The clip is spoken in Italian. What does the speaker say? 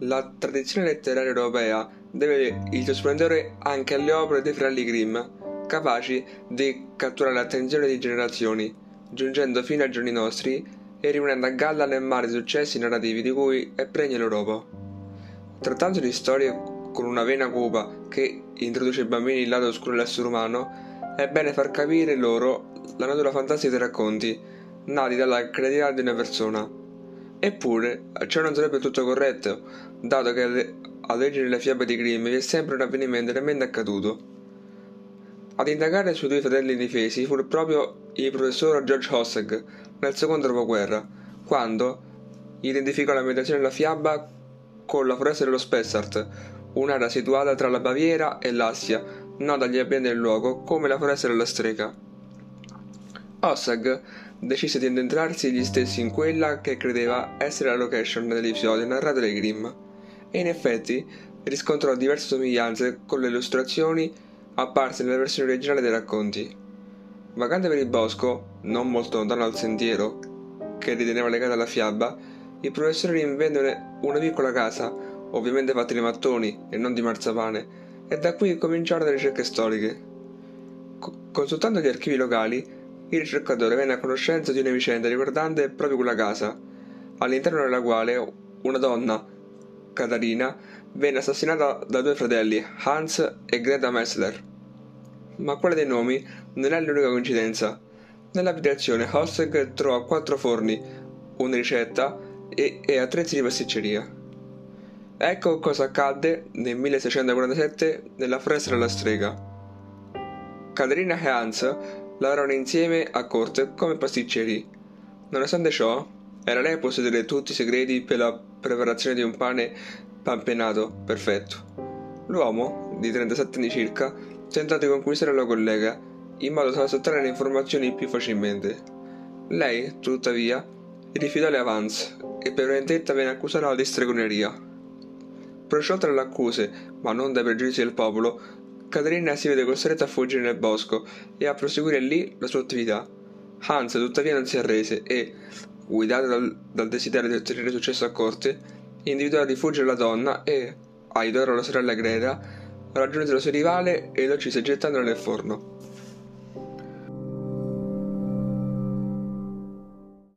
La tradizione letteraria europea deve il suo splendore anche alle opere dei fratelli Grimm, capaci di catturare l'attenzione di generazioni, giungendo fino ai giorni nostri e riunendo a galla nel mare di successi narrativi di cui è pregna l'Europa. Trattandosi di storie con una vena cupa che introduce i bambini il lato oscuro dell'essere umano, è bene far capire loro la natura fantastica dei racconti, nati dalla creatività di una persona. Eppure, ciò non sarebbe tutto corretto, dato che all'origine delle fiabe di Grimm vi è sempre un avvenimento realmente accaduto. Ad indagare sui due fratelli indifesi fu proprio il professor George Hosseg nel secondo dopoguerra, quando identificò la meditazione della fiaba con la foresta dello Spessart, un'area situata tra la Baviera e l'Assia, nota agli abitanti del luogo come la foresta della strega. Hosseg decise di addentrarsi egli stessi in quella che credeva essere la location dell'episodio narrato dai Grimm, e in effetti riscontrò diverse somiglianze con le illustrazioni apparse nella versione originale dei racconti. Vagante per il bosco, non molto lontano dal sentiero che riteneva legata alla fiaba, il professore rinvenne una piccola casa, ovviamente fatta di mattoni e non di marzapane, e da qui cominciarono le ricerche storiche. Co- consultando gli archivi locali, il ricercatore venne a conoscenza di una vicenda riguardante proprio quella casa, all'interno della quale una donna, Catarina, venne assassinata da due fratelli, Hans e Greta Messler. Ma quale dei nomi non è l'unica coincidenza. Nell'abitazione Hosseg trova quattro forni, una ricetta e, e attrezzi di pasticceria. Ecco cosa accadde nel 1647 nella foresta della strega. Caterina e Hans lavorarono insieme a corte come pasticceri. Nonostante ciò, era lei a possedere tutti i segreti per la preparazione di un pane pampenato perfetto. L'uomo, di 37 anni circa, tentò di conquistare la collega in modo da sottrarre le informazioni più facilmente. Lei, tuttavia, rifiutò le avance e per vendetta venne accusata di stregoneria. Prosciolta dalle accuse, ma non dai pregiudizi del popolo, Caterina si vede costretta a fuggire nel bosco e a proseguire lì la sua attività. Hans tuttavia non si arrese e, guidato dal, dal desiderio di ottenere successo a corte, individuò il rifugio della donna e, aiutando la sorella Greta, raggiunse la sua rivale e la uccise gettandolo nel forno.